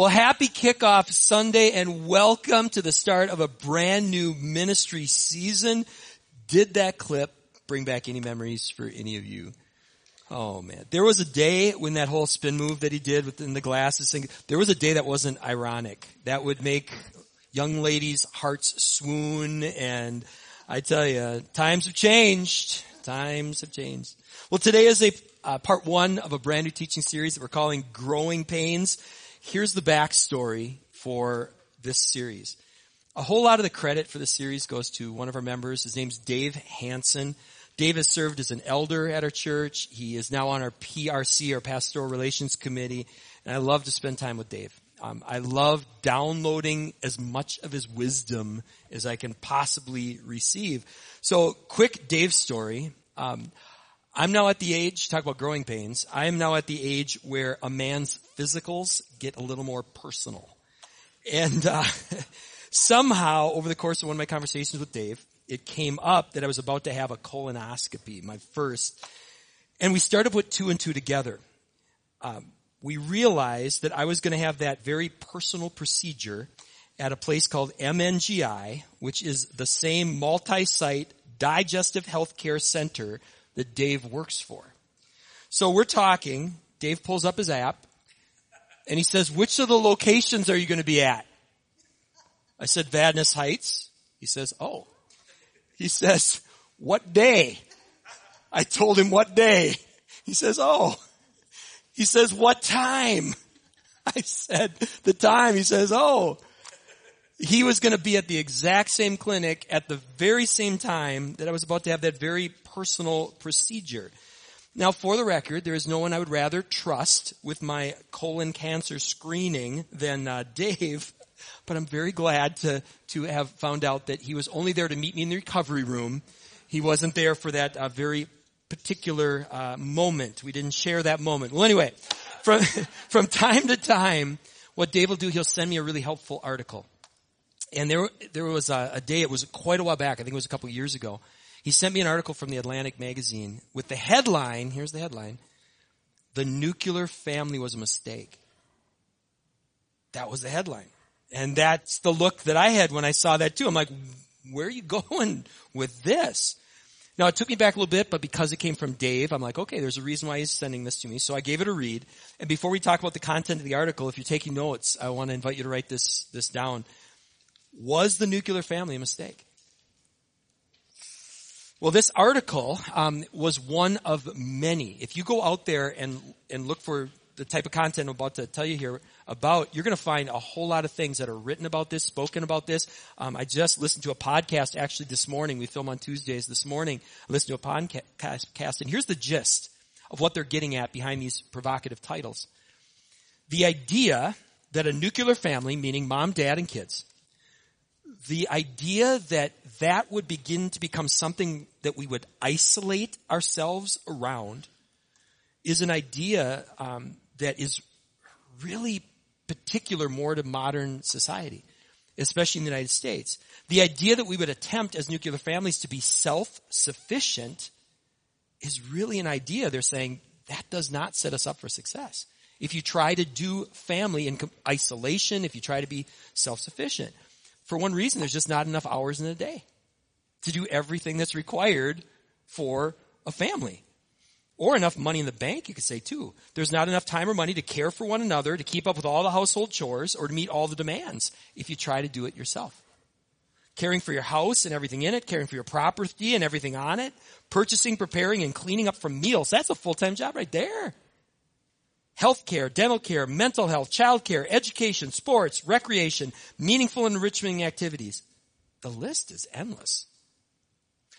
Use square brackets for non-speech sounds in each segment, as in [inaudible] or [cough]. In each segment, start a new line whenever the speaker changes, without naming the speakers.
Well, happy kickoff Sunday and welcome to the start of a brand new ministry season. Did that clip bring back any memories for any of you? Oh man, there was a day when that whole spin move that he did within the glasses thing, there was a day that wasn't ironic. That would make young ladies' hearts swoon and I tell you, times have changed. Times have changed. Well, today is a uh, part one of a brand new teaching series that we're calling Growing Pains. Here's the backstory for this series. A whole lot of the credit for the series goes to one of our members. His name's Dave Hanson. Dave has served as an elder at our church. He is now on our PRC, our Pastoral Relations Committee, and I love to spend time with Dave. Um, I love downloading as much of his wisdom as I can possibly receive. So, quick Dave story. Um, I'm now at the age, talk about growing pains, I am now at the age where a man's physicals get a little more personal. And uh, [laughs] somehow, over the course of one of my conversations with Dave, it came up that I was about to have a colonoscopy, my first. And we started put two and two together. Um, we realized that I was going to have that very personal procedure at a place called MNGI, which is the same multi-site digestive healthcare center that Dave works for. So we're talking, Dave pulls up his app, and he says, which of the locations are you going to be at? I said, Vadnais Heights. He says, oh. He says, what day? I told him what day. He says, oh. He says, what time? I said, the time. He says, oh. He was going to be at the exact same clinic at the very same time that I was about to have that very personal procedure. Now, for the record, there is no one I would rather trust with my colon cancer screening than uh, Dave, but I'm very glad to, to have found out that he was only there to meet me in the recovery room. He wasn't there for that uh, very particular uh, moment. We didn't share that moment. Well, anyway, from, [laughs] from time to time, what Dave will do, he'll send me a really helpful article. And there, there was a, a day, it was quite a while back, I think it was a couple years ago, he sent me an article from the Atlantic magazine with the headline, here's the headline, the nuclear family was a mistake. That was the headline. And that's the look that I had when I saw that too. I'm like, where are you [laughs] going with this? Now it took me back a little bit, but because it came from Dave, I'm like, okay, there's a reason why he's sending this to me. So I gave it a read. And before we talk about the content of the article, if you're taking notes, I want to invite you to write this, this down. Was the nuclear family a mistake? Well, this article um, was one of many. If you go out there and and look for the type of content I'm about to tell you here about, you're going to find a whole lot of things that are written about this, spoken about this. Um, I just listened to a podcast actually this morning. We film on Tuesdays this morning. I listened to a podcast, and here's the gist of what they're getting at behind these provocative titles. The idea that a nuclear family, meaning mom, dad, and kids, the idea that that would begin to become something that we would isolate ourselves around is an idea um, that is really particular more to modern society, especially in the United States. The idea that we would attempt as nuclear families to be self-sufficient is really an idea. They're saying that does not set us up for success. If you try to do family in isolation, if you try to be self-sufficient, for one reason, there's just not enough hours in a day to do everything that's required for a family. Or enough money in the bank, you could say too. There's not enough time or money to care for one another, to keep up with all the household chores, or to meet all the demands if you try to do it yourself. Caring for your house and everything in it, caring for your property and everything on it, purchasing, preparing, and cleaning up from meals. That's a full-time job right there healthcare, dental care, mental health, childcare, education, sports, recreation, meaningful enriching activities. The list is endless.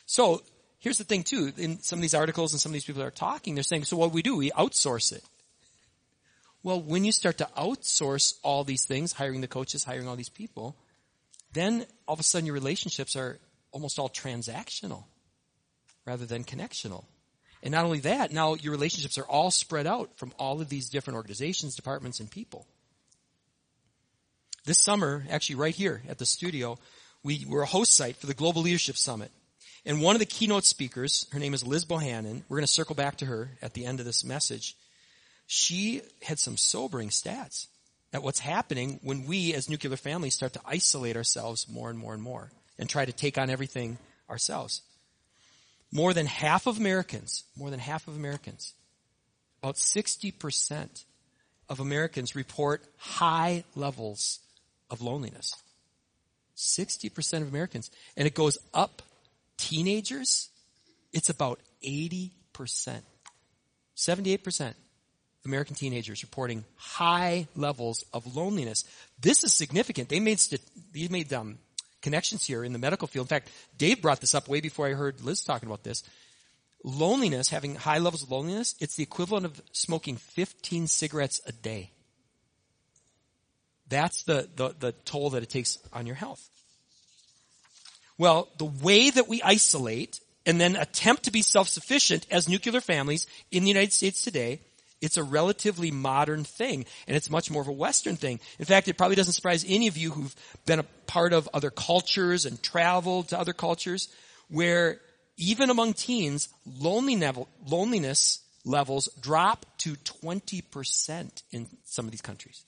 So here's the thing too, in some of these articles and some of these people are talking, they're saying, so what we do, we outsource it. Well, when you start to outsource all these things, hiring the coaches, hiring all these people, then all of a sudden your relationships are almost all transactional rather than connectional. And not only that, now your relationships are all spread out from all of these different organizations, departments, and people. This summer, actually right here at the studio, we were a host site for the Global Leadership Summit. And one of the keynote speakers, her name is Liz Bohannon, we're going to circle back to her at the end of this message. She had some sobering stats. at what's happening when we as nuclear families start to isolate ourselves more and more and more and try to take on everything ourselves. More than half of Americans, more than half of Americans, about 60% of Americans report high levels of loneliness. 60% of Americans. And it goes up teenagers, it's about 80%. 78% of American teenagers reporting high levels of loneliness. This is significant. They made, st- they made um, connections here in the medical field. In fact, Dave brought this up way before I heard Liz talking about this. Loneliness, having high levels of loneliness, it's the equivalent of smoking 15 cigarettes a day. That's the, the, the toll that it takes on your health. Well, the way that we isolate and then attempt to be self-sufficient as nuclear families in the United States today, it's a relatively modern thing, and it's much more of a Western thing. In fact, it probably doesn't surprise any of you who've been a part of other cultures and traveled to other cultures, where even among teens, loneliness levels drop to 20% in some of these countries,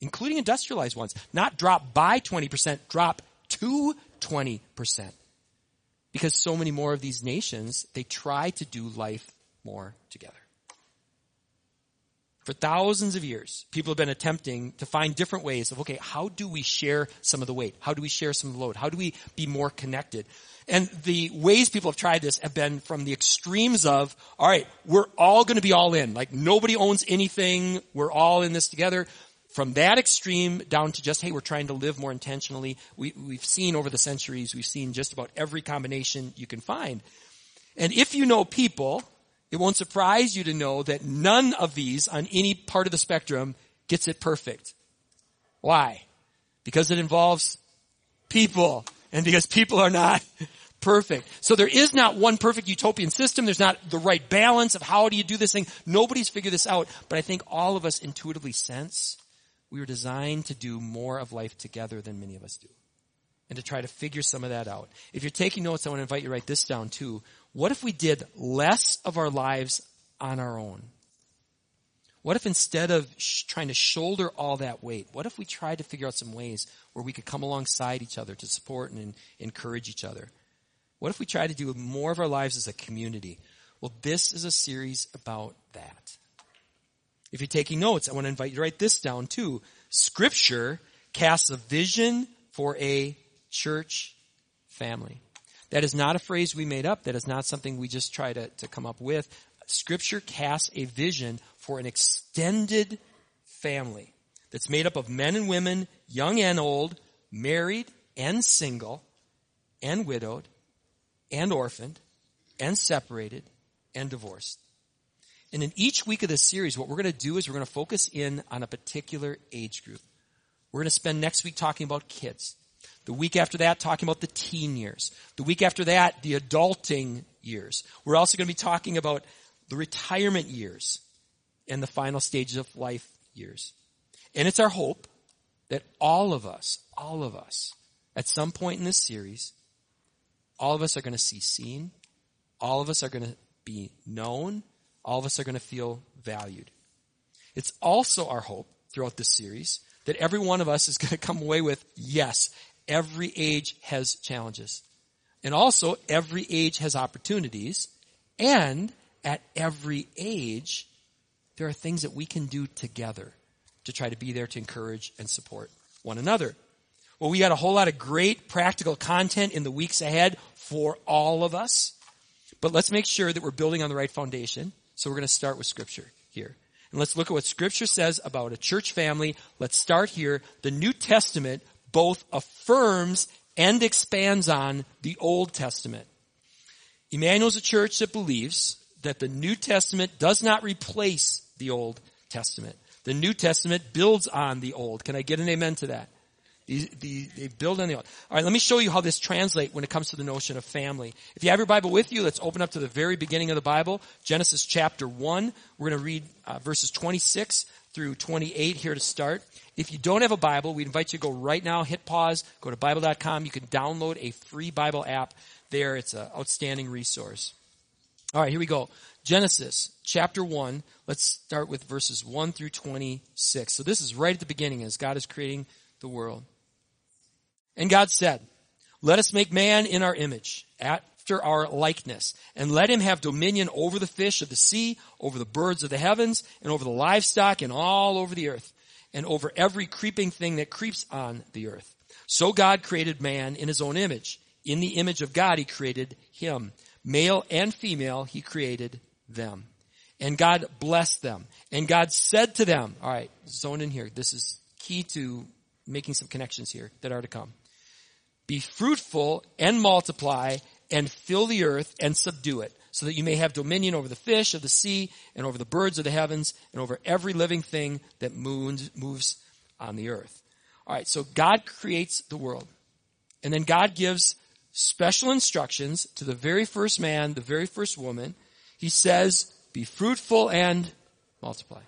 including industrialized ones. Not drop by 20%, drop to 20%. Because so many more of these nations, they try to do life more together. For thousands of years, people have been attempting to find different ways of, okay, how do we share some of the weight? How do we share some of the load? How do we be more connected? And the ways people have tried this have been from the extremes of, alright, we're all gonna be all in. Like nobody owns anything, we're all in this together from that extreme down to just, hey, we're trying to live more intentionally. We, we've seen over the centuries, we've seen just about every combination you can find. And if you know people, it won't surprise you to know that none of these on any part of the spectrum gets it perfect. Why? Because it involves people and because people are not [laughs] perfect. So there is not one perfect utopian system. There's not the right balance of how do you do this thing. Nobody's figured this out, but I think all of us intuitively sense we were designed to do more of life together than many of us do. And to try to figure some of that out. If you're taking notes, I want to invite you to write this down too. What if we did less of our lives on our own? What if instead of sh- trying to shoulder all that weight, what if we tried to figure out some ways where we could come alongside each other to support and encourage each other? What if we tried to do more of our lives as a community? Well, this is a series about that. If you're taking notes, I want to invite you to write this down too. Scripture casts a vision for a church family. That is not a phrase we made up. That is not something we just try to, to come up with. Scripture casts a vision for an extended family that's made up of men and women, young and old, married and single, and widowed, and orphaned, and separated, and divorced. And in each week of this series, what we're going to do is we're going to focus in on a particular age group. We're going to spend next week talking about kids. The week after that, talking about the teen years. The week after that, the adulting years. We're also going to be talking about the retirement years and the final stages of life years. And it's our hope that all of us, all of us, at some point in this series, all of us are going to see seen. All of us are going to be known all of us are going to feel valued. It's also our hope throughout this series that every one of us is going to come away with, yes, every age has challenges. And also, every age has opportunities. And at every age, there are things that we can do together to try to be there to encourage and support one another. Well, we got a whole lot of great practical content in the weeks ahead for all of us. But let's make sure that we're building on the right foundation. So we're going to start with scripture here. And let's look at what scripture says about a church family. Let's start here. The New Testament both affirms and expands on the Old Testament. Emmanuel's a church that believes that the New Testament does not replace the Old Testament. The New Testament builds on the Old. Can I get an amen to that? they build on the old. All right, let me show you how this translates when it comes to the notion of family. If you have your Bible with you, let's open up to the very beginning of the Bible, Genesis chapter 1. We're going to read uh, verses 26 through 28 here to start. If you don't have a Bible, we invite you to go right now, hit pause, go to Bible.com. You can download a free Bible app there. It's an outstanding resource. All right, here we go. Genesis chapter 1. Let's start with verses 1 through 26. So this is right at the beginning as God is creating the world. And God said, let us make man in our image, after our likeness, and let him have dominion over the fish of the sea, over the birds of the heavens, and over the livestock, and all over the earth, and over every creeping thing that creeps on the earth. So God created man in his own image. In the image of God he created him. Male and female he created them. And God blessed them. And God said to them, alright, zone in here. This is key to making some connections here that are to come. Be fruitful and multiply and fill the earth and subdue it so that you may have dominion over the fish of the sea and over the birds of the heavens and over every living thing that moves, on the earth. All right, so God creates the world. And then God gives special instructions to the very first man, the very first woman. He says, be fruitful and multiply.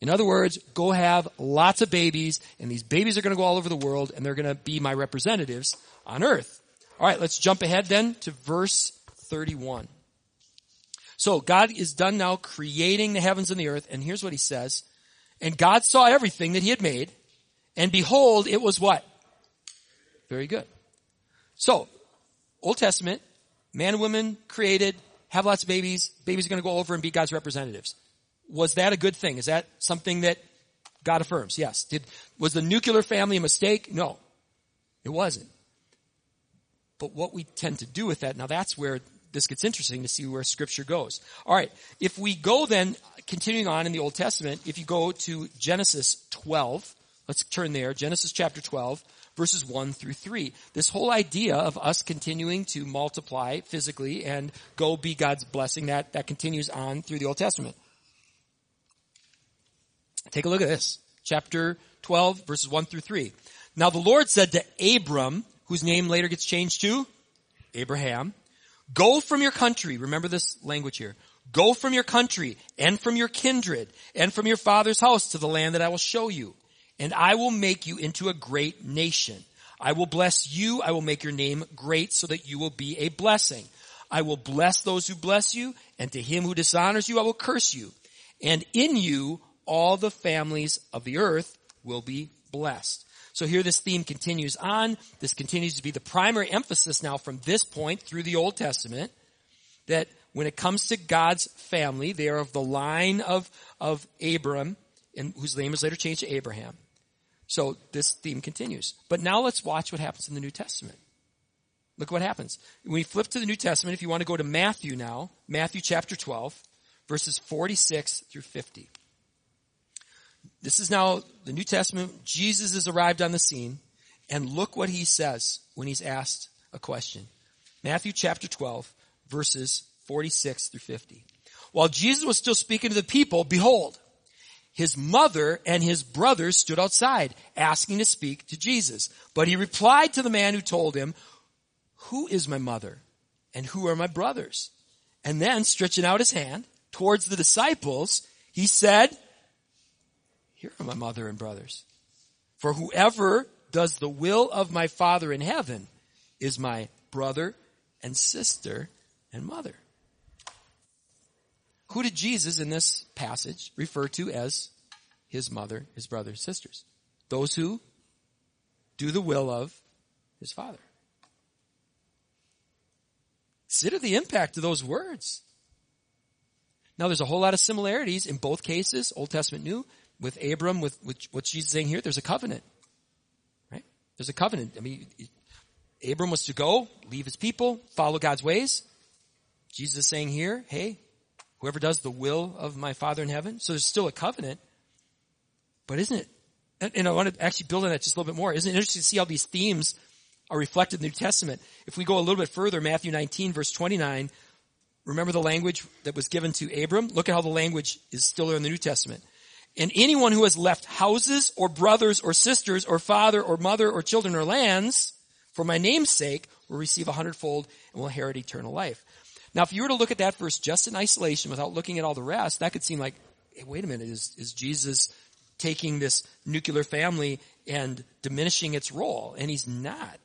In other words, go have lots of babies, and these babies are going to go all over the world, and they're going to be my representatives on earth. All right, let's jump ahead then to verse 31. So God is done now creating the heavens and the earth, and here's what he says. And God saw everything that he had made, and behold, it was what? Very good. So, Old Testament, man and woman created, have lots of babies, babies are to go over and be God's representatives. Was that a good thing? Is that something that God affirms? Yes. Did, was the nuclear family a mistake? No. It wasn't. But what we tend to do with that, now that's where this gets interesting to see where scripture goes. Alright, if we go then, continuing on in the Old Testament, if you go to Genesis 12, let's turn there, Genesis chapter 12, verses 1 through 3. This whole idea of us continuing to multiply physically and go be God's blessing, that, that continues on through the Old Testament. Take a look at this. Chapter 12, verses 1 through 3. Now the Lord said to Abram, whose name later gets changed to Abraham, go from your country. Remember this language here. Go from your country and from your kindred and from your father's house to the land that I will show you. And I will make you into a great nation. I will bless you. I will make your name great so that you will be a blessing. I will bless those who bless you and to him who dishonors you I will curse you. And in you all the families of the earth will be blessed. So here this theme continues on. This continues to be the primary emphasis now from this point through the Old Testament that when it comes to God's family, they are of the line of, of Abram, and whose name is later changed to Abraham. So this theme continues. But now let's watch what happens in the New Testament. Look what happens. When we flip to the New Testament, if you want to go to Matthew now, Matthew chapter 12, verses 46 through 50. This is now the New Testament. Jesus has arrived on the scene. And look what he says when he's asked a question. Matthew chapter 12, verses 46 through 50. While Jesus was still speaking to the people, behold, his mother and his brothers stood outside, asking to speak to Jesus. But he replied to the man who told him, Who is my mother? And who are my brothers? And then, stretching out his hand towards the disciples, he said, here are my mother and brothers. For whoever does the will of my Father in heaven is my brother and sister and mother. Who did Jesus in this passage refer to as his mother, his brothers, sisters? Those who do the will of his Father. Consider the impact of those words. Now there's a whole lot of similarities in both cases, Old Testament, New with Abram, with, with what Jesus saying here, there's a covenant. Right? There's a covenant. I mean, Abram was to go, leave his people, follow God's ways. Jesus is saying here, hey, whoever does the will of my Father in heaven. So there's still a covenant. But isn't it, and, and I want to actually build on that just a little bit more. Isn't it interesting to see how these themes are reflected in the New Testament? If we go a little bit further, Matthew 19 verse 29, remember the language that was given to Abram? Look at how the language is still there in the New Testament. And anyone who has left houses or brothers or sisters or father or mother or children or lands for my name's sake will receive a hundredfold and will inherit eternal life. Now, if you were to look at that verse just in isolation without looking at all the rest, that could seem like, hey, wait a minute, is, is Jesus taking this nuclear family and diminishing its role? And he's not.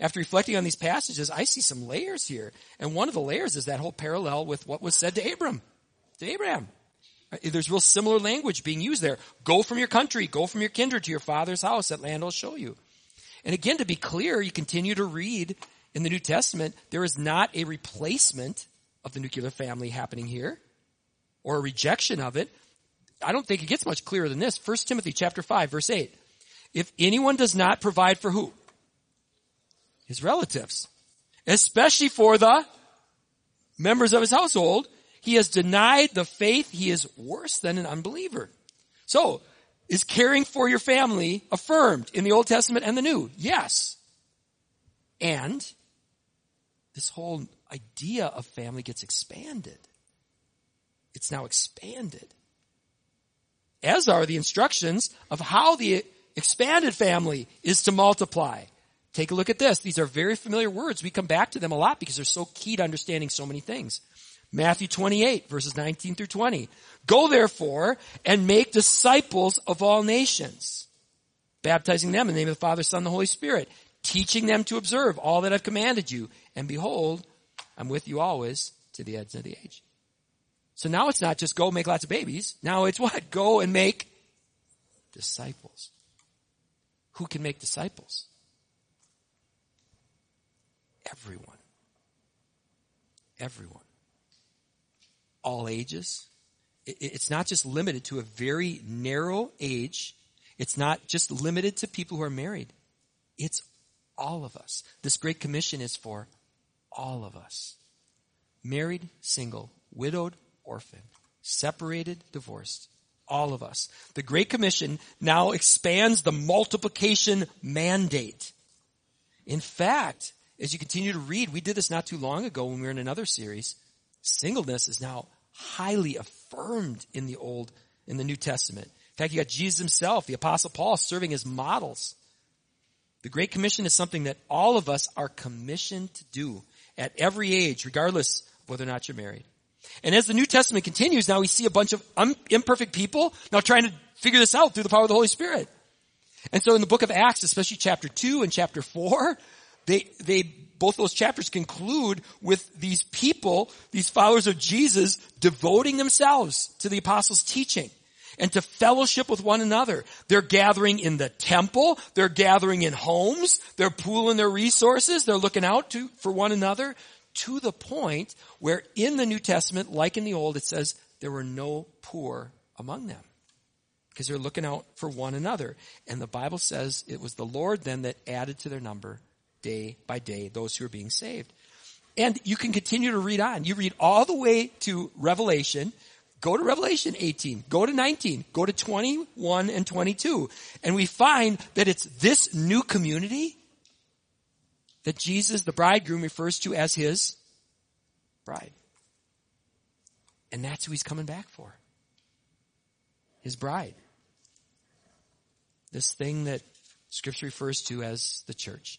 after reflecting on these passages, I see some layers here. And one of the layers is that whole parallel with what was said to Abram, to Abraham. Uh, there's real similar language being used there. Go from your country, go from your kindred to your father's house, that land will show you. And again, to be clear, you continue to read in the New Testament, there is not a replacement of the nuclear family happening here, or a rejection of it. I don't think it gets much clearer than this. 1 Timothy chapter 5 verse 8. If anyone does not provide for who? His relatives. Especially for the members of his household, he has denied the faith. He is worse than an unbeliever. So, is caring for your family affirmed in the Old Testament and the New? Yes. And this whole idea of family gets expanded. It's now expanded. As are the instructions of how the expanded family is to multiply. Take a look at this. These are very familiar words. We come back to them a lot because they're so key to understanding so many things. Matthew 28 verses 19 through 20. Go therefore and make disciples of all nations, baptizing them in the name of the Father, Son, and the Holy Spirit, teaching them to observe all that I've commanded you. And behold, I'm with you always to the ends of the age. So now it's not just go make lots of babies. Now it's what? Go and make disciples. Who can make disciples? Everyone. Everyone all ages. It's not just limited to a very narrow age. It's not just limited to people who are married. It's all of us. This Great Commission is for all of us. Married, single, widowed, orphan, separated, divorced. All of us. The Great Commission now expands the multiplication mandate. In fact, as you continue to read, we did this not too long ago when we were in another series. Singleness is now highly affirmed in the Old, in the New Testament. In fact, you got Jesus himself, the apostle Paul serving as models. The Great Commission is something that all of us are commissioned to do at every age, regardless of whether or not you're married. And as the New Testament continues, now we see a bunch of un- imperfect people now trying to figure this out through the power of the Holy Spirit. And so in the book of Acts, especially chapter 2 and chapter 4, they, they, both those chapters conclude with these people, these followers of Jesus, devoting themselves to the apostles' teaching and to fellowship with one another. They're gathering in the temple. They're gathering in homes. They're pooling their resources. They're looking out to, for one another to the point where in the New Testament, like in the Old, it says there were no poor among them because they're looking out for one another. And the Bible says it was the Lord then that added to their number day by day those who are being saved. And you can continue to read on. You read all the way to Revelation. Go to Revelation 18. Go to 19. Go to 21 and 22. And we find that it's this new community that Jesus, the bridegroom, refers to as his bride. And that's who he's coming back for. His bride. This thing that scripture refers to as the church.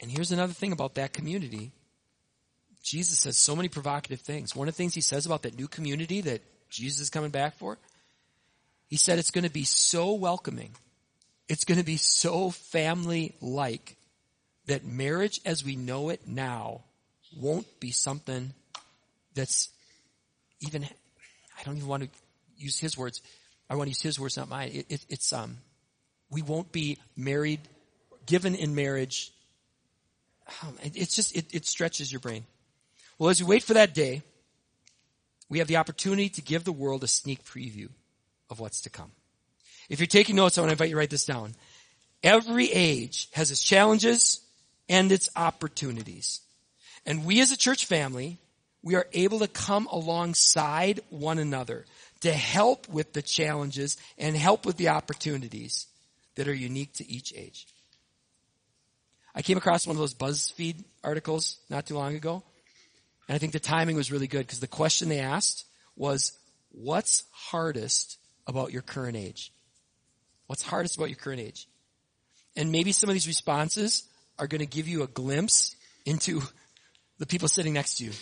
And here's another thing about that community. Jesus says so many provocative things. One of the things he says about that new community that Jesus is coming back for, he said it's going to be so welcoming. It's going to be so family-like that marriage as we know it now won't be something that's even, I don't even want to use his words. I want to use his words, not mine. It, it, it's, um, we won't be married, given in marriage Um, it's just, it, it stretches your brain. Well, as you wait for that day, we have the opportunity to give the world a sneak preview of what's to come. If you're taking notes, I want to invite you to write this down. Every age has its challenges and its opportunities. And we as a church family, we are able to come alongside one another to help with the challenges and help with the opportunities that are unique to each age. I came across one of those BuzzFeed articles not too long ago. And I think the timing was really good because the question they asked was, what's hardest about your current age? What's hardest about your current age? And maybe some of these responses are going to give you a glimpse into the people sitting next to you.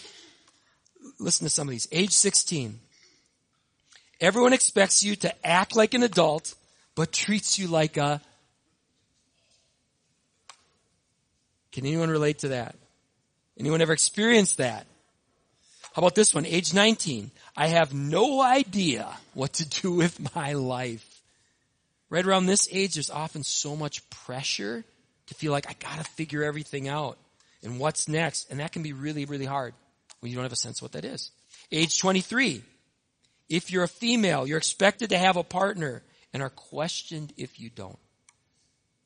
Listen to some of these. Age 16. Everyone expects you to act like an adult, but treats you like a Can anyone relate to that? Anyone ever experienced that? How about this one? Age 19. I have no idea what to do with my life. Right around this age, there's often so much pressure to feel like I gotta figure everything out and what's next. And that can be really, really hard when you don't have a sense of what that is. Age 23. If you're a female, you're expected to have a partner and are questioned if you don't.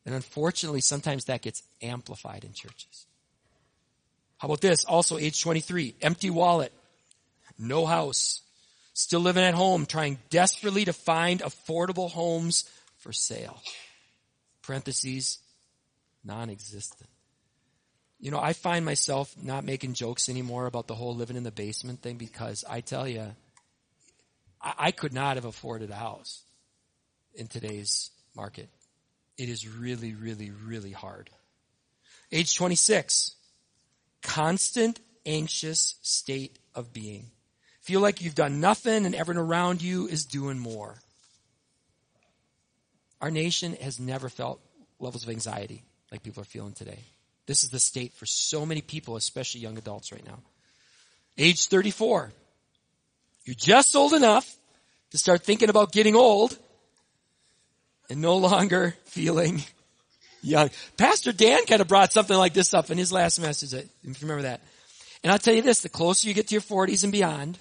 And unfortunately, sometimes that gets amplified in churches. How about this? Also age 23, empty wallet, no house, still living at home, trying desperately to find affordable homes for sale. Parentheses, non-existent. You know, I find myself not making jokes anymore about the whole living in the basement thing because I tell you, I, I could not have afforded a house in today's market. It is really, really, really hard. Age 26. Constant anxious state of being. Feel like you've done nothing and everyone around you is doing more. Our nation has never felt levels of anxiety like people are feeling today. This is the state for so many people, especially young adults right now. Age 34. You're just old enough to start thinking about getting old and no longer feeling young. Pastor Dan kind of brought something like this up in his last message, if you remember that. And I'll tell you this, the closer you get to your 40s and beyond,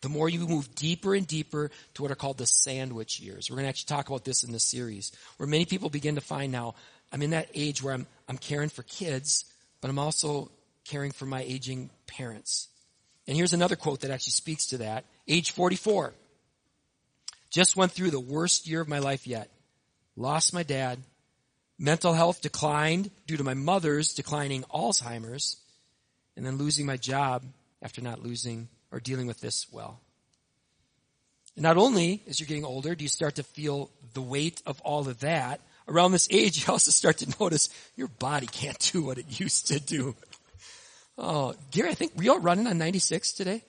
the more you move deeper and deeper to what are called the sandwich years. We're going to actually talk about this in this series, where many people begin to find now, I'm in that age where I'm, I'm caring for kids, but I'm also caring for my aging parents. And here's another quote that actually speaks to that. Age 44. Just went through the worst year of my life yet. Lost my dad. Mental health declined due to my mother's declining Alzheimer's. And then losing my job after not losing or dealing with this well. And not only as you're getting older do you start to feel the weight of all of that, around this age you also start to notice your body can't do what it used to do. Oh, Gary, I think, you all running on 96 today?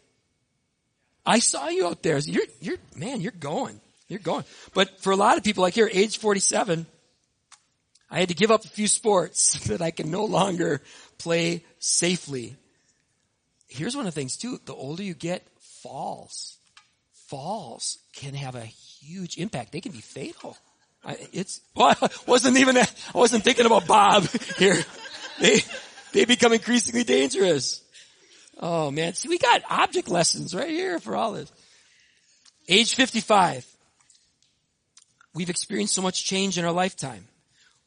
I saw you out there. You're, you're, man, you're going. You're going. But for a lot of people, like here, age 47, I had to give up a few sports [laughs] that I can no longer play safely. Here's one of the things too. The older you get, falls, falls can have a huge impact. They can be fatal. I, it's, [laughs] well, I wasn't even, I wasn't thinking about Bob [laughs] here. They, they become increasingly dangerous. Oh man, see we got object lessons right here for all this. Age 55. We've experienced so much change in our lifetime.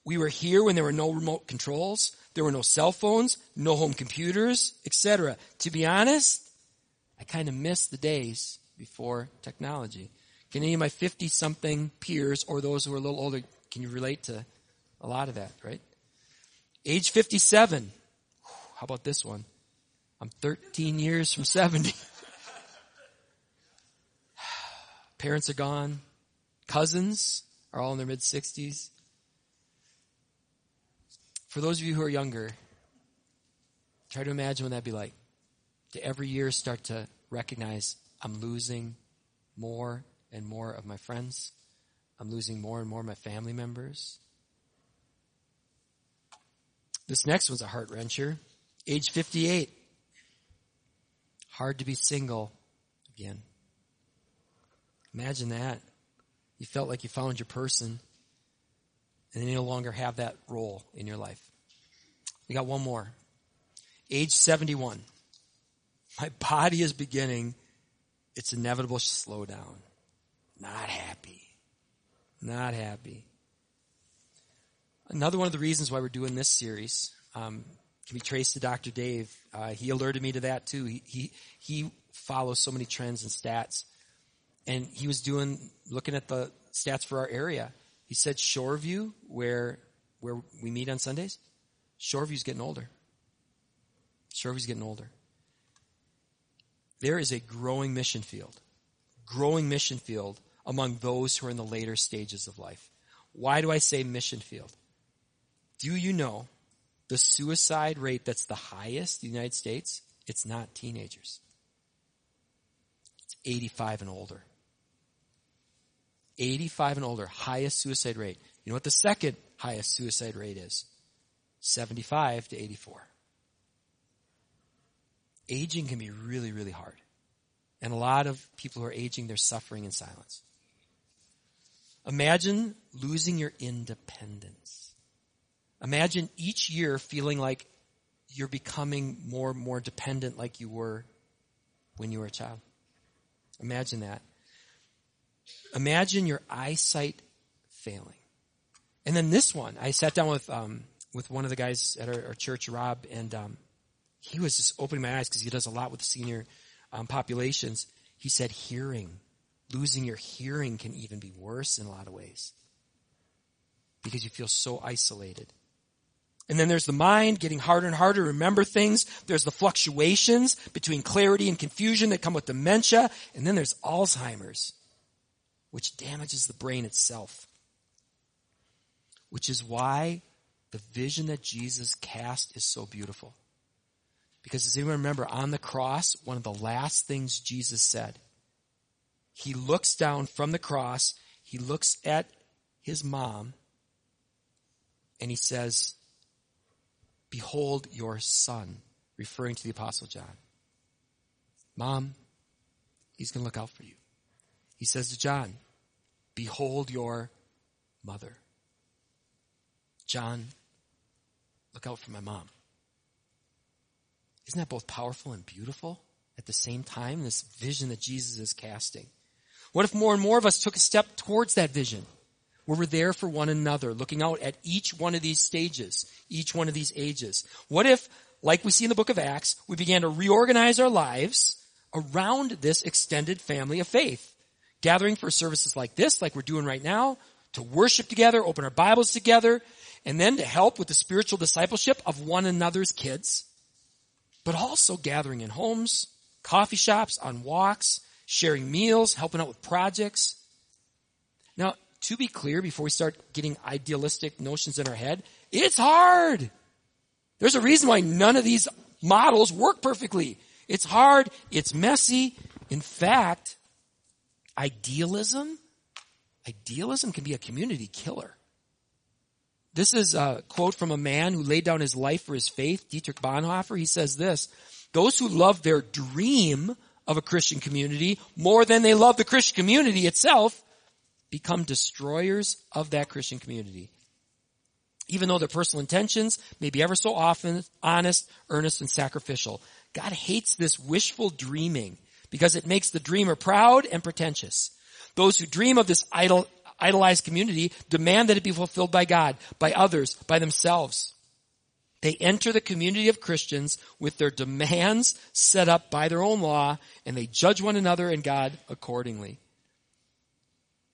We were here when there were no remote controls, there were no cell phones, no home computers, etc. To be honest, I kind of miss the days before technology. Can any of my 50 something peers or those who are a little older, can you relate to a lot of that, right? Age 57. How about this one? I'm 13 years from 70. Parents are gone. Cousins are all in their mid 60s. For those of you who are younger, try to imagine what that'd be like. To every year start to recognize I'm losing more and more of my friends. I'm losing more and more of my family members. This next one's a heart wrencher. Age 58. Hard to be single again. Imagine that. You felt like you found your person and then you no longer have that role in your life. We got one more. Age 71. My body is beginning its inevitable slowdown. Not happy. Not happy. Another one of the reasons why we're doing this series um, can be traced to Dr. Dave. Uh, he alerted me to that too. He, he, he follows so many trends and stats. And he was doing, looking at the stats for our area. He said Shoreview, where, where we meet on Sundays, Shoreview's getting older. Shoreview's getting older. There is a growing mission field, growing mission field among those who are in the later stages of life. Why do I say mission field? Do you know the suicide rate that's the highest in the United States, it's not teenagers. It's 85 and older. 85 and older, highest suicide rate. You know what the second highest suicide rate is? 75 to 84. Aging can be really, really hard. And a lot of people who are aging, they're suffering in silence. Imagine losing your independence. Imagine each year feeling like you're becoming more and more dependent like you were when you were a child. Imagine that. Imagine your eyesight failing. And then this one, I sat down with um, with one of the guys at our, our church, Rob, and um, he was just opening my eyes because he does a lot with the senior um, populations. He said, hearing, losing your hearing can even be worse in a lot of ways because you feel so isolated. And then there's the mind getting harder and harder to remember things. There's the fluctuations between clarity and confusion that come with dementia. And then there's Alzheimer's, which damages the brain itself. Which is why the vision that Jesus cast is so beautiful. Because as you remember, on the cross, one of the last things Jesus said, he looks down from the cross, he looks at his mom, and he says, Behold your son, referring to the Apostle John. Mom, he's going to look out for you. He says to John, Behold your mother. John, look out for my mom. Isn't that both powerful and beautiful at the same time? This vision that Jesus is casting. What if more and more of us took a step towards that vision? Where we're there for one another, looking out at each one of these stages, each one of these ages. What if, like we see in the book of Acts, we began to reorganize our lives around this extended family of faith? Gathering for services like this, like we're doing right now, to worship together, open our Bibles together, and then to help with the spiritual discipleship of one another's kids but also gathering in homes, coffee shops, on walks, sharing meals, helping out with projects. Now, to be clear, before we start getting idealistic notions in our head, it's hard. There's a reason why none of these models work perfectly. It's hard. It's messy. In fact, idealism, idealism can be a community killer. This is a quote from a man who laid down his life for his faith, Dietrich Bonhoeffer. He says this, those who love their dream of a Christian community more than they love the Christian community itself become destroyers of that Christian community. Even though their personal intentions may be ever so often honest, earnest, and sacrificial. God hates this wishful dreaming because it makes the dreamer proud and pretentious. Those who dream of this idol, idolized community demand that it be fulfilled by God, by others, by themselves. They enter the community of Christians with their demands set up by their own law, and they judge one another and God accordingly.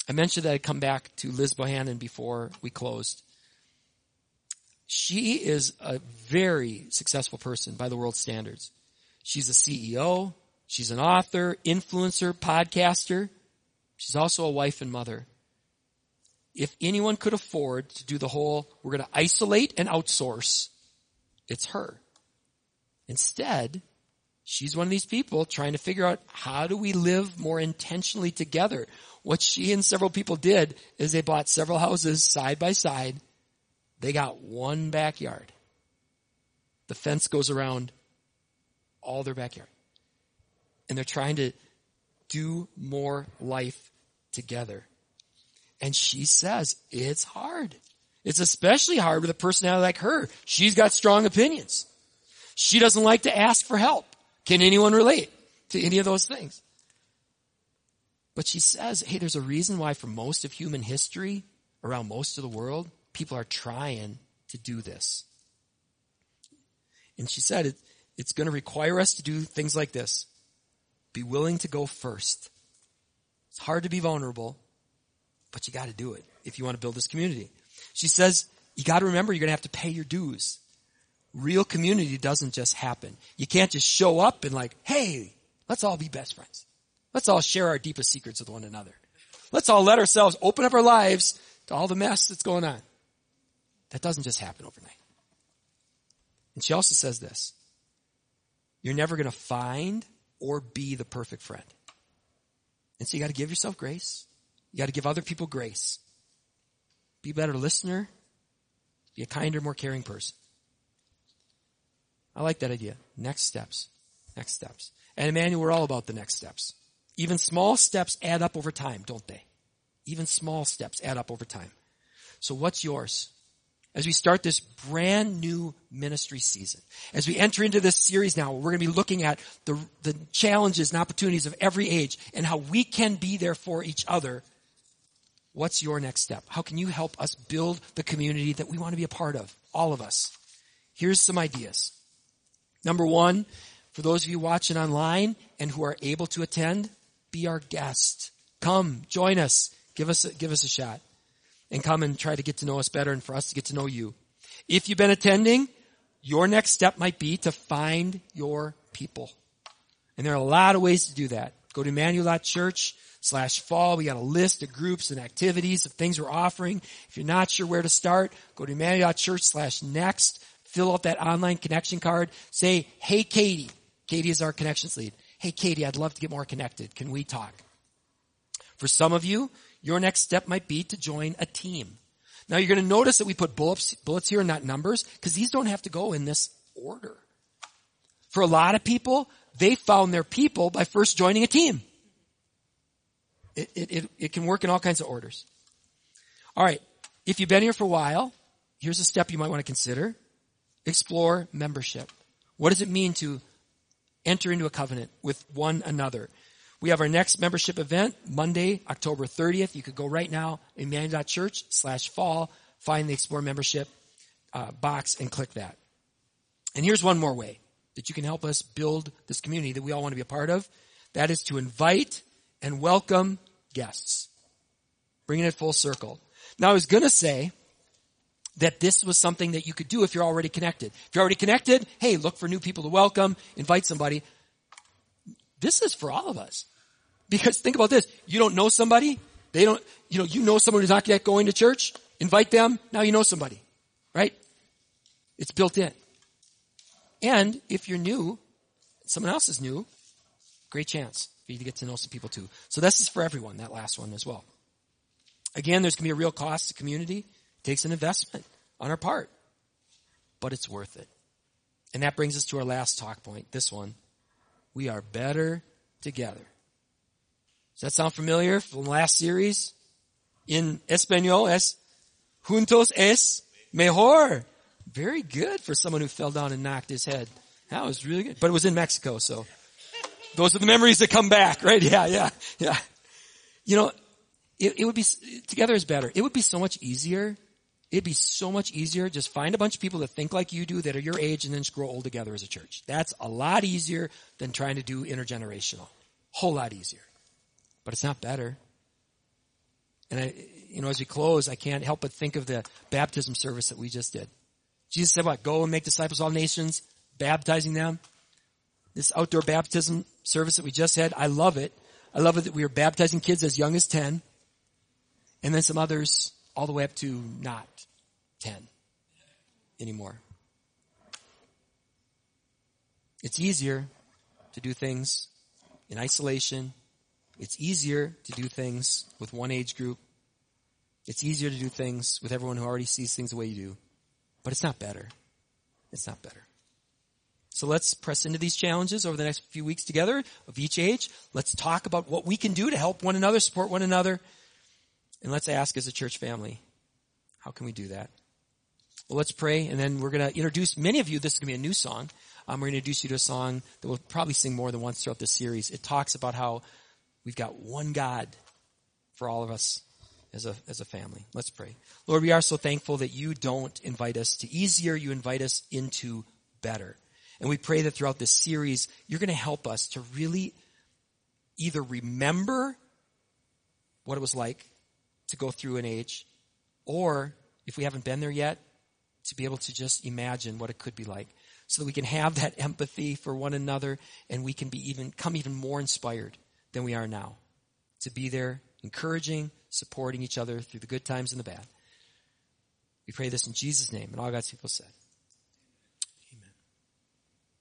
I mentioned that I'd come back to Liz Bohannon before we closed. She is a very successful person by the world standards. She's a CEO. She's an author, influencer, podcaster. She's also a wife and mother if anyone could afford to do the whole, we're going to isolate and outsource, it's her. Instead, she's one of these people trying to figure out how do we live more intentionally together. What she and several people did is they bought several houses side by side. They got one backyard. The fence goes around all their backyard. And they're trying to do more life together. And she says it's hard. It's especially hard with a personality like her. She's got strong opinions. She doesn't like to ask for help. Can anyone relate to any of those things? But she says, hey, there's a reason why for most of human history, around most of the world, people are trying to do this. And she said, it, it's going to require us to do things like this. Be willing to go first. It's hard to be vulnerable, but you gotta do it if you want to build this community. She says, you gotta remember you're gonna have to pay your dues. Real community doesn't just happen. You can't just show up and like, hey, let's all be best friends. Let's all share our deepest secrets with one another. Let's all let ourselves open up our lives to all the mess that's going on. That doesn't just happen overnight. And she also says this. You're never going to find or be the perfect friend. And so you got to give yourself grace. You gotta give other people grace. Be a better listener. Be a kinder, more caring person. I like that idea. Next steps. Next steps. And Emmanuel, we're all about the next steps. Even small steps add up over time, don't they? Even small steps add up over time. So what's yours? As we start this brand new ministry season, as we enter into this series now, we're going to be looking at the, the challenges and opportunities of every age and how we can be there for each other. What's your next step? How can you help us build the community that we want to be a part of? All of us. Here's some ideas. Number one, for those of you watching online and who are able to attend, be our guest. Come, join us. Give us, a, give us a shot. And come and try to get to know us better and for us to get to know you. If you've been attending, your next step might be to find your people. And there are a lot of ways to do that. Go to Emmanuel.church slash fall. We got a list of groups and activities of things we're offering. If you're not sure where to start, go to Emmanuel.church slash next. Fill out that online connection card. Say, hey Katie, Katie is our connections lead. Hey, Katie, I'd love to get more connected. Can we talk? For some of you, your next step might be to join a team. Now you're going to notice that we put bullets, bullets here and not numbers because these don't have to go in this order. For a lot of people, they found their people by first joining a team. It, it, it, it can work in all kinds of orders. All right. If you've been here for a while, here's a step you might want to consider. Explore membership. What does it mean to enter into a covenant with one another. We have our next membership event Monday, October 30th. You could go right now, emmanuel.church slash fall, find the Explore membership uh, box and click that. And here's one more way that you can help us build this community that we all want to be a part of. That is to invite and welcome guests. Bringing it full circle. Now I was gonna say, that this was something that you could do if you're already connected. If you're already connected, hey, look for new people to welcome, invite somebody. This is for all of us. Because think about this. You don't know somebody. They don't, you know, you know someone who's not yet going to church. Invite them. Now you know somebody. Right? It's built in. And if you're new, someone else is new, great chance for you to get to know some people too. So this is for everyone, that last one as well. Again, there's going to be a real cost to community takes an investment on our part, but it's worth it. And that brings us to our last talk point, this one. We are better together. Does that sound familiar from the last series? In Espanol, es juntos es mejor. Very good for someone who fell down and knocked his head. That was really good. But it was in Mexico, so those are the memories that come back, right? Yeah, yeah, yeah. You know, it, it would be, together is better. It would be so much easier It'd be so much easier. Just find a bunch of people that think like you do that are your age and then just grow old together as a church. That's a lot easier than trying to do intergenerational. Whole lot easier. But it's not better. And I, you know, as we close, I can't help but think of the baptism service that we just did. Jesus said what? Go and make disciples of all nations, baptizing them. This outdoor baptism service that we just had, I love it. I love it that we are baptizing kids as young as 10. And then some others all the way up to not 10 anymore. It's easier to do things in isolation. It's easier to do things with one age group. It's easier to do things with everyone who already sees things the way you do. But it's not better. It's not better. So let's press into these challenges over the next few weeks together of each age. Let's talk about what we can do to help one another, support one another, and let's ask as a church family, how can we do that? Well, let's pray, and then we're going to introduce many of you. This is going to be a new song. Um, we're going to introduce you to a song that we'll probably sing more than once throughout this series. It talks about how we've got one God for all of us as a as a family. Let's pray. Lord, we are so thankful that you don't invite us to easier, you invite us into better. And we pray that throughout this series, you're going to help us to really either remember what it was like to go through an age, or if we haven't been there yet, to be able to just imagine what it could be like so that we can have that empathy for one another and we can be even, come even more inspired than we are now. To be there, encouraging, supporting each other through the good times and the bad. We pray this in Jesus' name, and all God's people said.